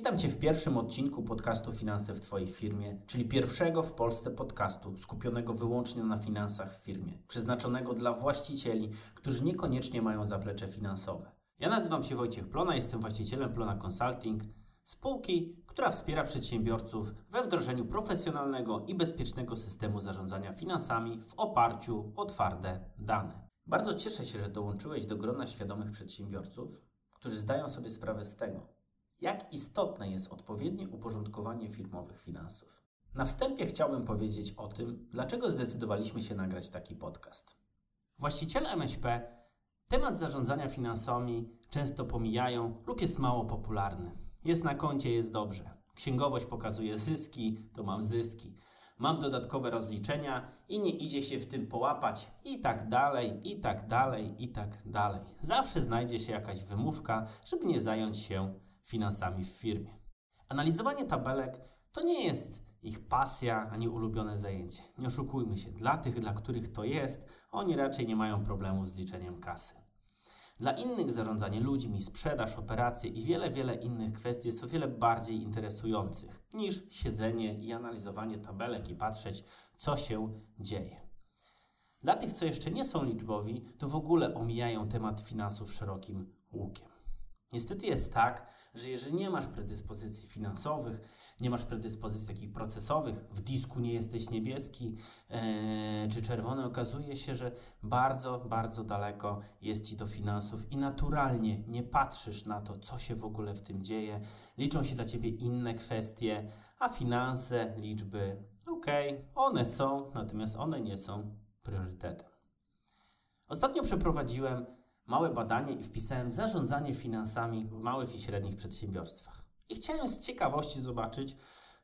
Witam Cię w pierwszym odcinku podcastu Finanse w Twojej firmie, czyli pierwszego w Polsce podcastu skupionego wyłącznie na finansach w firmie, przeznaczonego dla właścicieli, którzy niekoniecznie mają zaplecze finansowe. Ja nazywam się Wojciech Plona, jestem właścicielem Plona Consulting, spółki, która wspiera przedsiębiorców we wdrożeniu profesjonalnego i bezpiecznego systemu zarządzania finansami w oparciu o twarde dane. Bardzo cieszę się, że dołączyłeś do grona świadomych przedsiębiorców, którzy zdają sobie sprawę z tego, jak istotne jest odpowiednie uporządkowanie firmowych finansów. Na wstępie chciałbym powiedzieć o tym, dlaczego zdecydowaliśmy się nagrać taki podcast. Właściciele MŚP temat zarządzania finansami często pomijają lub jest mało popularny. Jest na koncie, jest dobrze. Księgowość pokazuje zyski, to mam zyski. Mam dodatkowe rozliczenia i nie idzie się w tym połapać i tak dalej, i tak dalej, i tak dalej. Zawsze znajdzie się jakaś wymówka, żeby nie zająć się finansami w firmie. Analizowanie tabelek to nie jest ich pasja ani ulubione zajęcie. Nie oszukujmy się, dla tych, dla których to jest, oni raczej nie mają problemu z liczeniem kasy. Dla innych zarządzanie ludźmi, sprzedaż, operacje i wiele, wiele innych kwestii jest o wiele bardziej interesujących niż siedzenie i analizowanie tabelek i patrzeć, co się dzieje. Dla tych, co jeszcze nie są liczbowi, to w ogóle omijają temat finansów szerokim łukiem. Niestety jest tak, że jeżeli nie masz predyspozycji finansowych, nie masz predyspozycji takich procesowych, w disku nie jesteś niebieski ee, czy czerwony, okazuje się, że bardzo, bardzo daleko jest ci do finansów i naturalnie nie patrzysz na to, co się w ogóle w tym dzieje. Liczą się dla ciebie inne kwestie, a finanse, liczby, okej, okay, one są, natomiast one nie są priorytetem. Ostatnio przeprowadziłem małe badanie i wpisałem zarządzanie finansami w małych i średnich przedsiębiorstwach. I chciałem z ciekawości zobaczyć,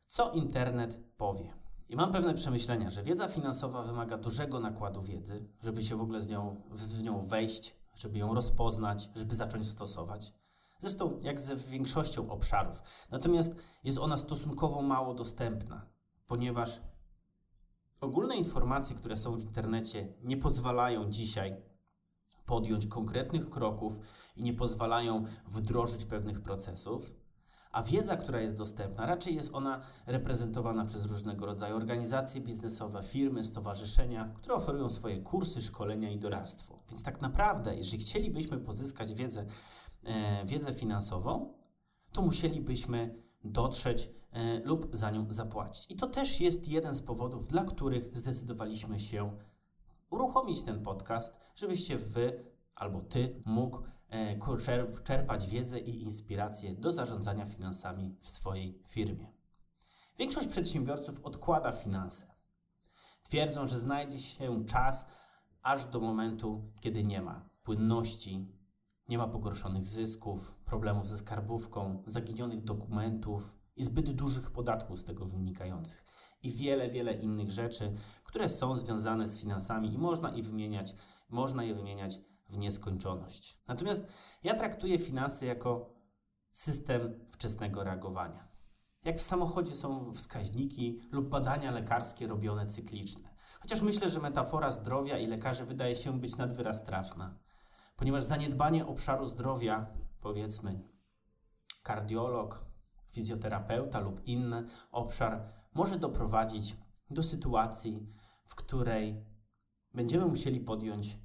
co internet powie. I mam pewne przemyślenia, że wiedza finansowa wymaga dużego nakładu wiedzy, żeby się w ogóle z nią, w nią wejść, żeby ją rozpoznać, żeby zacząć stosować. Zresztą jak ze większością obszarów. Natomiast jest ona stosunkowo mało dostępna, ponieważ ogólne informacje, które są w internecie, nie pozwalają dzisiaj podjąć konkretnych kroków i nie pozwalają wdrożyć pewnych procesów. A wiedza, która jest dostępna, raczej jest ona reprezentowana przez różnego rodzaju organizacje biznesowe, firmy, stowarzyszenia, które oferują swoje kursy, szkolenia i doradztwo. Więc tak naprawdę, jeżeli chcielibyśmy pozyskać wiedzę, e, wiedzę finansową, to musielibyśmy dotrzeć e, lub za nią zapłacić. I to też jest jeden z powodów, dla których zdecydowaliśmy się uruchomić ten podcast, żebyście wy albo ty mógł e, czerpać wiedzę i inspirację do zarządzania finansami w swojej firmie. Większość przedsiębiorców odkłada finanse. Twierdzą, że znajdzie się czas aż do momentu, kiedy nie ma płynności, nie ma pogorszonych zysków, problemów ze skarbówką, zaginionych dokumentów, i zbyt dużych podatków z tego wynikających. I wiele, wiele innych rzeczy, które są związane z finansami i można je wymieniać, można je wymieniać w nieskończoność. Natomiast ja traktuję finanse jako system wczesnego reagowania. Jak w samochodzie są wskaźniki lub badania lekarskie robione cykliczne. Chociaż myślę, że metafora zdrowia i lekarzy wydaje się być nad wyraz trafna, ponieważ zaniedbanie obszaru zdrowia, powiedzmy, kardiolog, fizjoterapeuta lub inny obszar może doprowadzić do sytuacji, w której będziemy musieli podjąć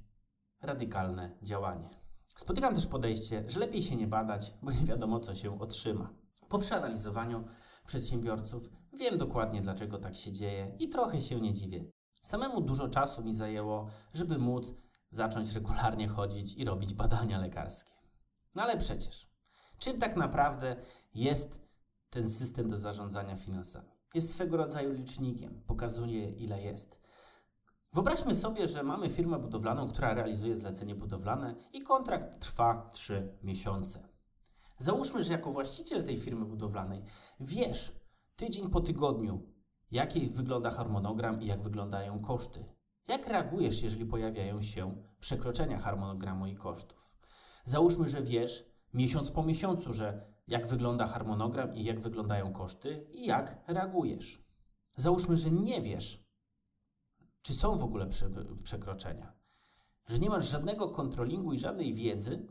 radykalne działanie. Spotykam też podejście, że lepiej się nie badać, bo nie wiadomo, co się otrzyma. Po przeanalizowaniu przedsiębiorców wiem dokładnie, dlaczego tak się dzieje i trochę się nie dziwię. Samemu dużo czasu mi zajęło, żeby móc zacząć regularnie chodzić i robić badania lekarskie. No ale przecież, czym tak naprawdę jest ten system do zarządzania finansami. Jest swego rodzaju licznikiem, pokazuje ile jest. Wyobraźmy sobie, że mamy firmę budowlaną, która realizuje zlecenie budowlane i kontrakt trwa 3 miesiące. Załóżmy, że jako właściciel tej firmy budowlanej wiesz tydzień po tygodniu, jaki wygląda harmonogram i jak wyglądają koszty. Jak reagujesz, jeżeli pojawiają się przekroczenia harmonogramu i kosztów? Załóżmy, że wiesz, miesiąc po miesiącu, że jak wygląda harmonogram i jak wyglądają koszty i jak reagujesz. Załóżmy, że nie wiesz, czy są w ogóle prze przekroczenia, że nie masz żadnego kontrolingu i żadnej wiedzy,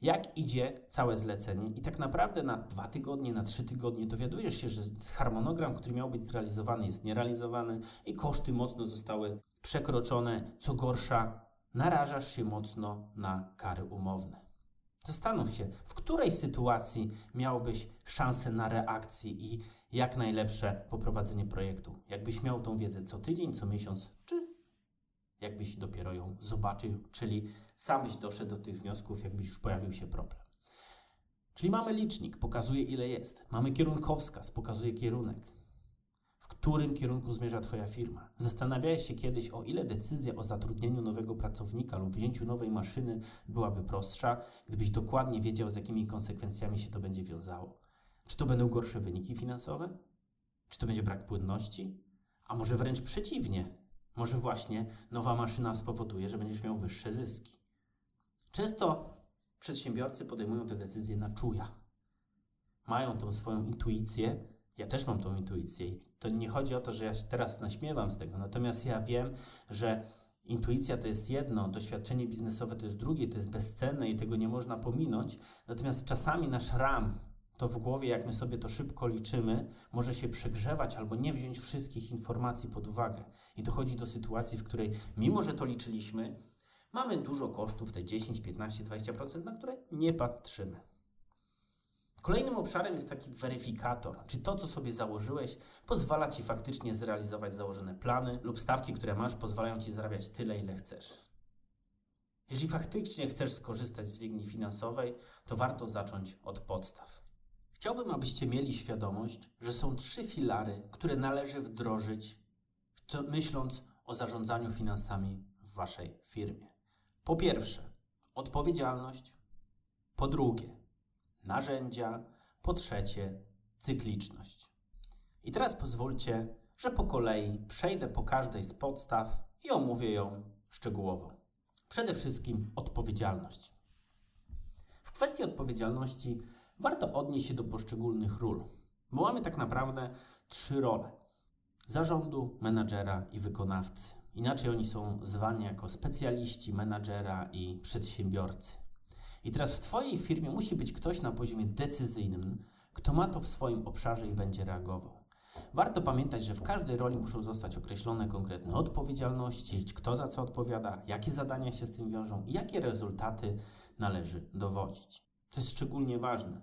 jak idzie całe zlecenie i tak naprawdę na dwa tygodnie, na trzy tygodnie dowiadujesz się, że harmonogram, który miał być zrealizowany jest nierealizowany i koszty mocno zostały przekroczone. Co gorsza, narażasz się mocno na kary umowne. Zastanów się, w której sytuacji miałbyś szansę na reakcję i jak najlepsze poprowadzenie projektu. Jakbyś miał tą wiedzę co tydzień, co miesiąc, czy jakbyś dopiero ją zobaczył, czyli sam byś doszedł do tych wniosków, jakbyś już pojawił się problem. Czyli mamy licznik, pokazuje ile jest. Mamy kierunkowskaz, pokazuje kierunek. W którym kierunku zmierza Twoja firma? Zastanawiałeś się kiedyś, o ile decyzja o zatrudnieniu nowego pracownika lub wzięciu nowej maszyny byłaby prostsza, gdybyś dokładnie wiedział, z jakimi konsekwencjami się to będzie wiązało? Czy to będą gorsze wyniki finansowe? Czy to będzie brak płynności? A może wręcz przeciwnie? Może właśnie nowa maszyna spowoduje, że będziesz miał wyższe zyski. Często przedsiębiorcy podejmują te decyzje na czuja. Mają tą swoją intuicję. Ja też mam tą intuicję i to nie chodzi o to, że ja się teraz naśmiewam z tego. Natomiast ja wiem, że Intuicja to jest jedno, doświadczenie biznesowe to jest drugie, to jest bezcenne i tego nie można pominąć. Natomiast czasami nasz ram to w głowie, jak my sobie to szybko liczymy, może się przegrzewać albo nie wziąć wszystkich informacji pod uwagę. I dochodzi do sytuacji, w której, mimo że to liczyliśmy, mamy dużo kosztów, te 10, 15, 20%, na które nie patrzymy. Kolejnym obszarem jest taki weryfikator, czy to, co sobie założyłeś, pozwala ci faktycznie zrealizować założone plany lub stawki, które masz, pozwalają ci zarabiać tyle, ile chcesz. Jeżeli faktycznie chcesz skorzystać z dźwigni finansowej, to warto zacząć od podstaw. Chciałbym, abyście mieli świadomość, że są trzy filary, które należy wdrożyć, myśląc o zarządzaniu finansami w waszej firmie. Po pierwsze, odpowiedzialność. Po drugie, narzędzia. Po trzecie, cykliczność. I teraz pozwólcie, że po kolei przejdę po każdej z podstaw i omówię ją szczegółowo. Przede wszystkim odpowiedzialność. W kwestii odpowiedzialności warto odnieść się do poszczególnych ról, bo mamy tak naprawdę trzy role: zarządu, menadżera i wykonawcy. Inaczej oni są zwani jako specjaliści, menadżera i przedsiębiorcy. I teraz w Twojej firmie musi być ktoś na poziomie decyzyjnym, kto ma to w swoim obszarze i będzie reagował. Warto pamiętać, że w każdej roli muszą zostać określone konkretne odpowiedzialności, kto za co odpowiada, jakie zadania się z tym wiążą i jakie rezultaty należy dowodzić. To jest szczególnie ważne,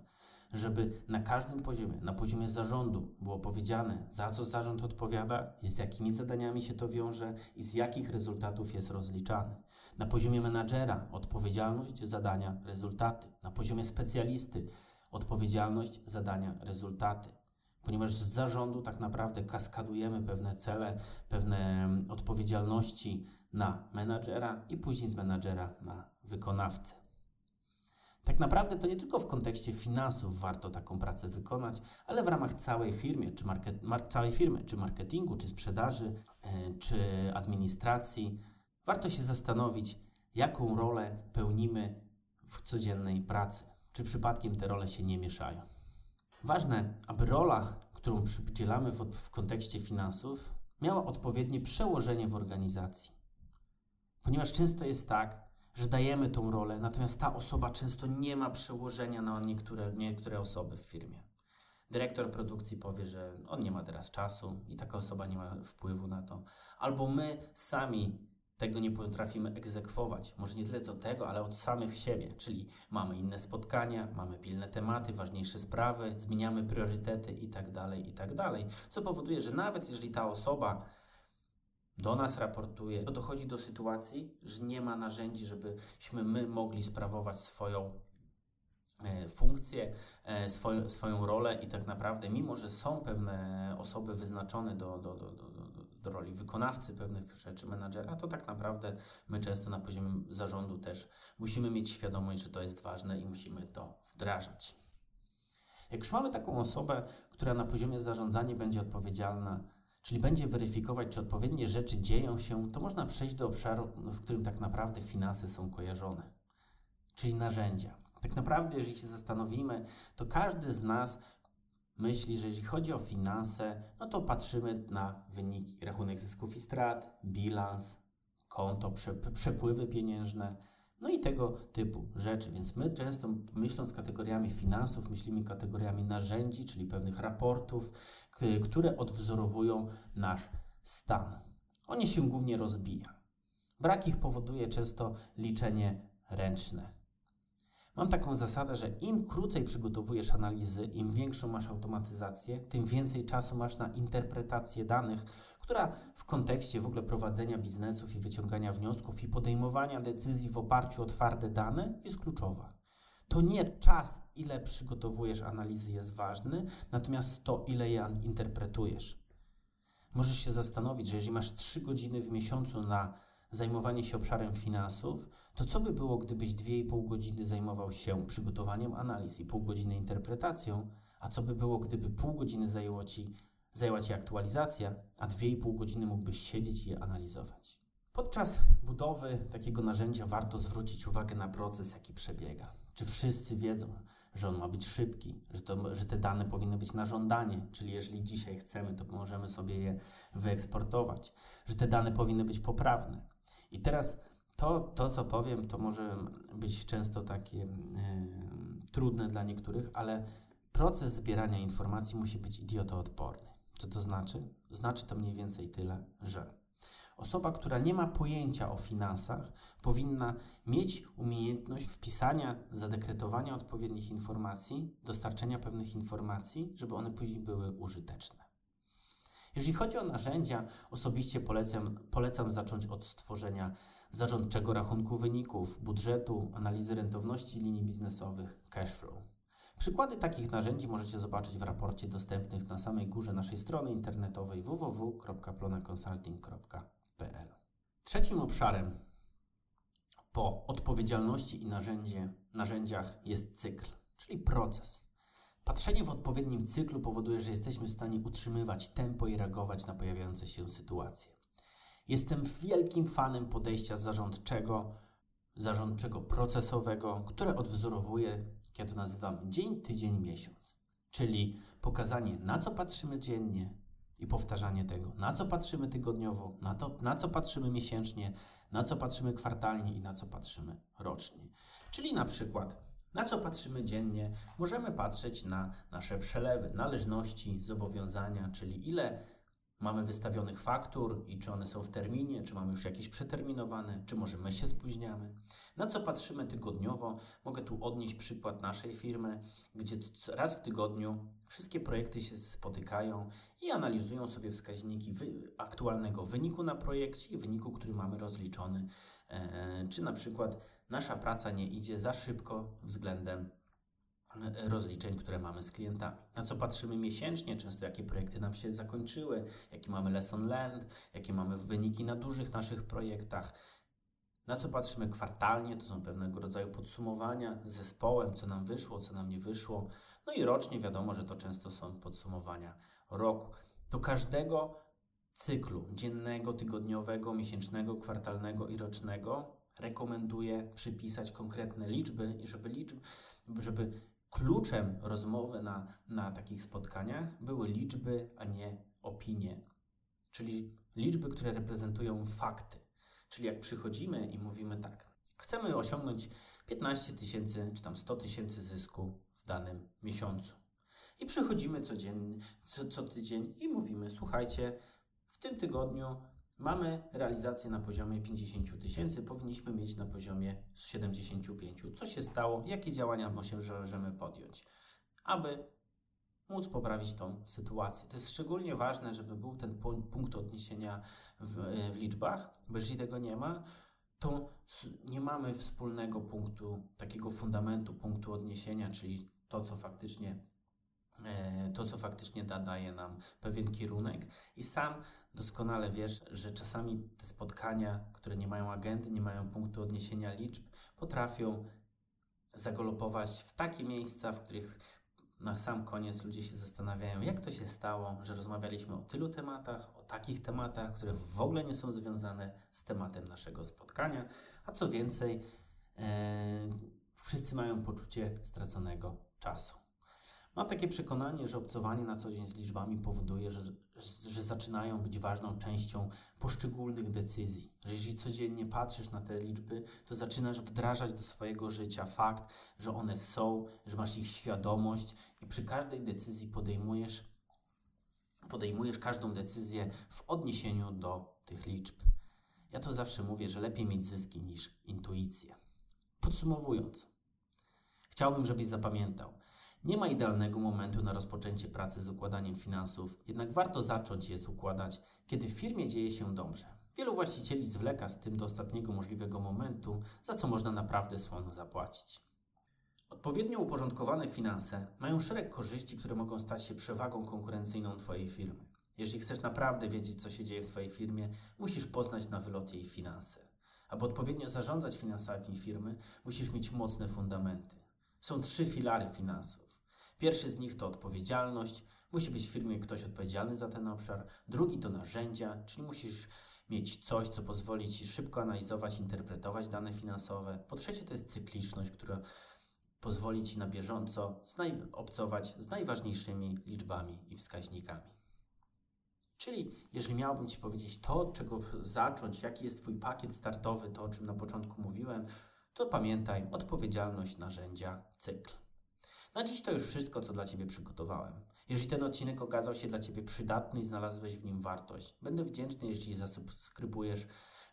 żeby na każdym poziomie, na poziomie zarządu było powiedziane, za co zarząd odpowiada, z jakimi zadaniami się to wiąże i z jakich rezultatów jest rozliczany. Na poziomie menadżera odpowiedzialność, zadania, rezultaty. Na poziomie specjalisty odpowiedzialność, zadania, rezultaty. Ponieważ z zarządu tak naprawdę kaskadujemy pewne cele, pewne mm, odpowiedzialności na menadżera i później z menadżera na wykonawcę. Tak naprawdę to nie tylko w kontekście finansów warto taką pracę wykonać, ale w ramach całej firmy, czy, market, mar, całej firmy, czy marketingu, czy sprzedaży, yy, czy administracji. Warto się zastanowić, jaką rolę pełnimy w codziennej pracy. Czy przypadkiem te role się nie mieszają. Ważne, aby rola, którą przydzielamy w, w kontekście finansów, miała odpowiednie przełożenie w organizacji. Ponieważ często jest tak, że dajemy tą rolę, natomiast ta osoba często nie ma przełożenia na niektóre, niektóre osoby w firmie. Dyrektor produkcji powie, że on nie ma teraz czasu i taka osoba nie ma wpływu na to. Albo my sami tego nie potrafimy egzekwować. Może nie tyle co tego, ale od samych siebie. Czyli mamy inne spotkania, mamy pilne tematy, ważniejsze sprawy, zmieniamy priorytety itd., tak itd. Tak co powoduje, że nawet jeżeli ta osoba do nas raportuje, to dochodzi do sytuacji, że nie ma narzędzi, żebyśmy my mogli sprawować swoją e, funkcję, e, swoją, swoją rolę i tak naprawdę, mimo że są pewne osoby wyznaczone do, do, do, do, do roli wykonawcy pewnych rzeczy, menadżera, to tak naprawdę my często na poziomie zarządu też musimy mieć świadomość, że to jest ważne i musimy to wdrażać. Jak już mamy taką osobę, która na poziomie zarządzania będzie odpowiedzialna czyli będzie weryfikować, czy odpowiednie rzeczy dzieją się, to można przejść do obszaru, w którym tak naprawdę finanse są kojarzone, czyli narzędzia. Tak naprawdę, jeżeli się zastanowimy, to każdy z nas myśli, że jeżeli chodzi o finanse, no to patrzymy na wyniki, rachunek zysków i strat, bilans, konto, przepływy pieniężne. No i tego typu rzeczy. Więc my często myśląc kategoriami finansów, myślimy kategoriami narzędzi, czyli pewnych raportów, które odwzorowują nasz stan. On się głównie rozbija. Brak ich powoduje często liczenie ręczne. Mam taką zasadę, że im krócej przygotowujesz analizy, im większą masz automatyzację, tym więcej czasu masz na interpretację danych, która w kontekście w ogóle prowadzenia biznesów i wyciągania wniosków i podejmowania decyzji w oparciu o twarde dane jest kluczowa. To nie czas, ile przygotowujesz analizy jest ważny, natomiast to, ile je interpretujesz. Możesz się zastanowić, że jeżeli masz 3 godziny w miesiącu na zajmowanie się obszarem finansów, to co by było, gdybyś 2,5 godziny zajmował się przygotowaniem analiz i pół godziny interpretacją, a co by było, gdyby pół godziny zajęło ci, zajęła Ci aktualizacja, a 2,5 godziny mógłbyś siedzieć i je analizować. Podczas budowy takiego narzędzia warto zwrócić uwagę na proces, jaki przebiega. Czy wszyscy wiedzą, że on ma być szybki, że, to, że te dane powinny być na żądanie, czyli jeżeli dzisiaj chcemy, to możemy sobie je wyeksportować, że te dane powinny być poprawne, i teraz to, to, co powiem, to może być często takie e, trudne dla niektórych, ale proces zbierania informacji musi być idiotoodporny. Co to znaczy? Znaczy to mniej więcej tyle, że osoba, która nie ma pojęcia o finansach, powinna mieć umiejętność wpisania, zadekretowania odpowiednich informacji, dostarczenia pewnych informacji, żeby one później były użyteczne. Jeżeli chodzi o narzędzia, osobiście polecam, polecam zacząć od stworzenia zarządczego rachunku wyników, budżetu, analizy rentowności linii biznesowych, cashflow. Przykłady takich narzędzi możecie zobaczyć w raporcie dostępnych na samej górze naszej strony internetowej www.plonaconsulting.pl. Trzecim obszarem po odpowiedzialności i narzędzie, narzędziach jest cykl, czyli proces. Patrzenie w odpowiednim cyklu powoduje, że jesteśmy w stanie utrzymywać tempo i reagować na pojawiające się sytuacje. Jestem wielkim fanem podejścia zarządczego, zarządczego procesowego, które odwzorowuje, jak ja to nazywam, dzień, tydzień, miesiąc. Czyli pokazanie, na co patrzymy dziennie i powtarzanie tego, na co patrzymy tygodniowo, na, to, na co patrzymy miesięcznie, na co patrzymy kwartalnie i na co patrzymy rocznie. Czyli na przykład na co patrzymy dziennie? Możemy patrzeć na nasze przelewy, należności, zobowiązania, czyli ile mamy wystawionych faktur i czy one są w terminie, czy mamy już jakieś przeterminowane, czy może my się spóźniamy. Na co patrzymy tygodniowo? Mogę tu odnieść przykład naszej firmy, gdzie raz w tygodniu wszystkie projekty się spotykają i analizują sobie wskaźniki aktualnego wyniku na projekcie i wyniku, który mamy rozliczony, e, czy na przykład nasza praca nie idzie za szybko względem rozliczeń, które mamy z klientami. Na co patrzymy miesięcznie, często jakie projekty nam się zakończyły, jakie mamy lesson learned, jakie mamy wyniki na dużych naszych projektach. Na co patrzymy kwartalnie, to są pewnego rodzaju podsumowania z zespołem, co nam wyszło, co nam nie wyszło. No i rocznie wiadomo, że to często są podsumowania roku. Do każdego cyklu dziennego, tygodniowego, miesięcznego, kwartalnego i rocznego rekomenduję przypisać konkretne liczby i żeby, liczb, żeby kluczem rozmowy na, na takich spotkaniach były liczby, a nie opinie. Czyli liczby, które reprezentują fakty. Czyli jak przychodzimy i mówimy tak, chcemy osiągnąć 15 tysięcy czy tam 100 tysięcy zysku w danym miesiącu. I przychodzimy codziennie, co, co tydzień i mówimy, słuchajcie, w tym tygodniu Mamy realizację na poziomie 50 tysięcy, powinniśmy mieć na poziomie 75. Co się stało? Jakie działania możemy podjąć, aby móc poprawić tą sytuację? To jest szczególnie ważne, żeby był ten punkt odniesienia w, w liczbach, bo jeżeli tego nie ma, to nie mamy wspólnego punktu, takiego fundamentu, punktu odniesienia, czyli to, co faktycznie to, co faktycznie da, daje nam pewien kierunek. I sam doskonale wiesz, że czasami te spotkania, które nie mają agendy, nie mają punktu odniesienia liczb, potrafią zagolopować w takie miejsca, w których na sam koniec ludzie się zastanawiają, jak to się stało, że rozmawialiśmy o tylu tematach, o takich tematach, które w ogóle nie są związane z tematem naszego spotkania, a co więcej, e, wszyscy mają poczucie straconego czasu. Mam takie przekonanie, że obcowanie na co dzień z liczbami powoduje, że, że zaczynają być ważną częścią poszczególnych decyzji. Że jeśli codziennie patrzysz na te liczby, to zaczynasz wdrażać do swojego życia fakt, że one są, że masz ich świadomość i przy każdej decyzji podejmujesz, podejmujesz każdą decyzję w odniesieniu do tych liczb. Ja to zawsze mówię, że lepiej mieć zyski niż intuicję. Podsumowując, chciałbym, żebyś zapamiętał, nie ma idealnego momentu na rozpoczęcie pracy z układaniem finansów, jednak warto zacząć je układać, kiedy w firmie dzieje się dobrze. Wielu właścicieli zwleka z tym do ostatniego możliwego momentu, za co można naprawdę słono zapłacić. Odpowiednio uporządkowane finanse mają szereg korzyści, które mogą stać się przewagą konkurencyjną Twojej firmy. Jeżeli chcesz naprawdę wiedzieć, co się dzieje w Twojej firmie, musisz poznać na wylot jej finanse. Aby odpowiednio zarządzać finansami firmy, musisz mieć mocne fundamenty. Są trzy filary finansów. Pierwszy z nich to odpowiedzialność. Musi być w firmie ktoś odpowiedzialny za ten obszar. Drugi to narzędzia, czyli musisz mieć coś, co pozwoli Ci szybko analizować, interpretować dane finansowe. Po trzecie to jest cykliczność, która pozwoli Ci na bieżąco obcować z najważniejszymi liczbami i wskaźnikami. Czyli jeżeli miałbym Ci powiedzieć to, od czego zacząć, jaki jest Twój pakiet startowy, to o czym na początku mówiłem, to pamiętaj odpowiedzialność, narzędzia, cykl. Na dziś to już wszystko, co dla Ciebie przygotowałem. Jeżeli ten odcinek okazał się dla Ciebie przydatny i znalazłeś w nim wartość, będę wdzięczny, jeśli zasubskrybujesz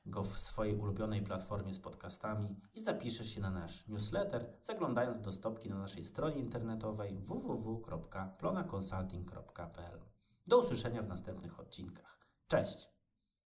go w swojej ulubionej platformie z podcastami i zapiszesz się na nasz newsletter, zaglądając do stopki na naszej stronie internetowej www.plonaconsulting.pl. Do usłyszenia w następnych odcinkach. Cześć!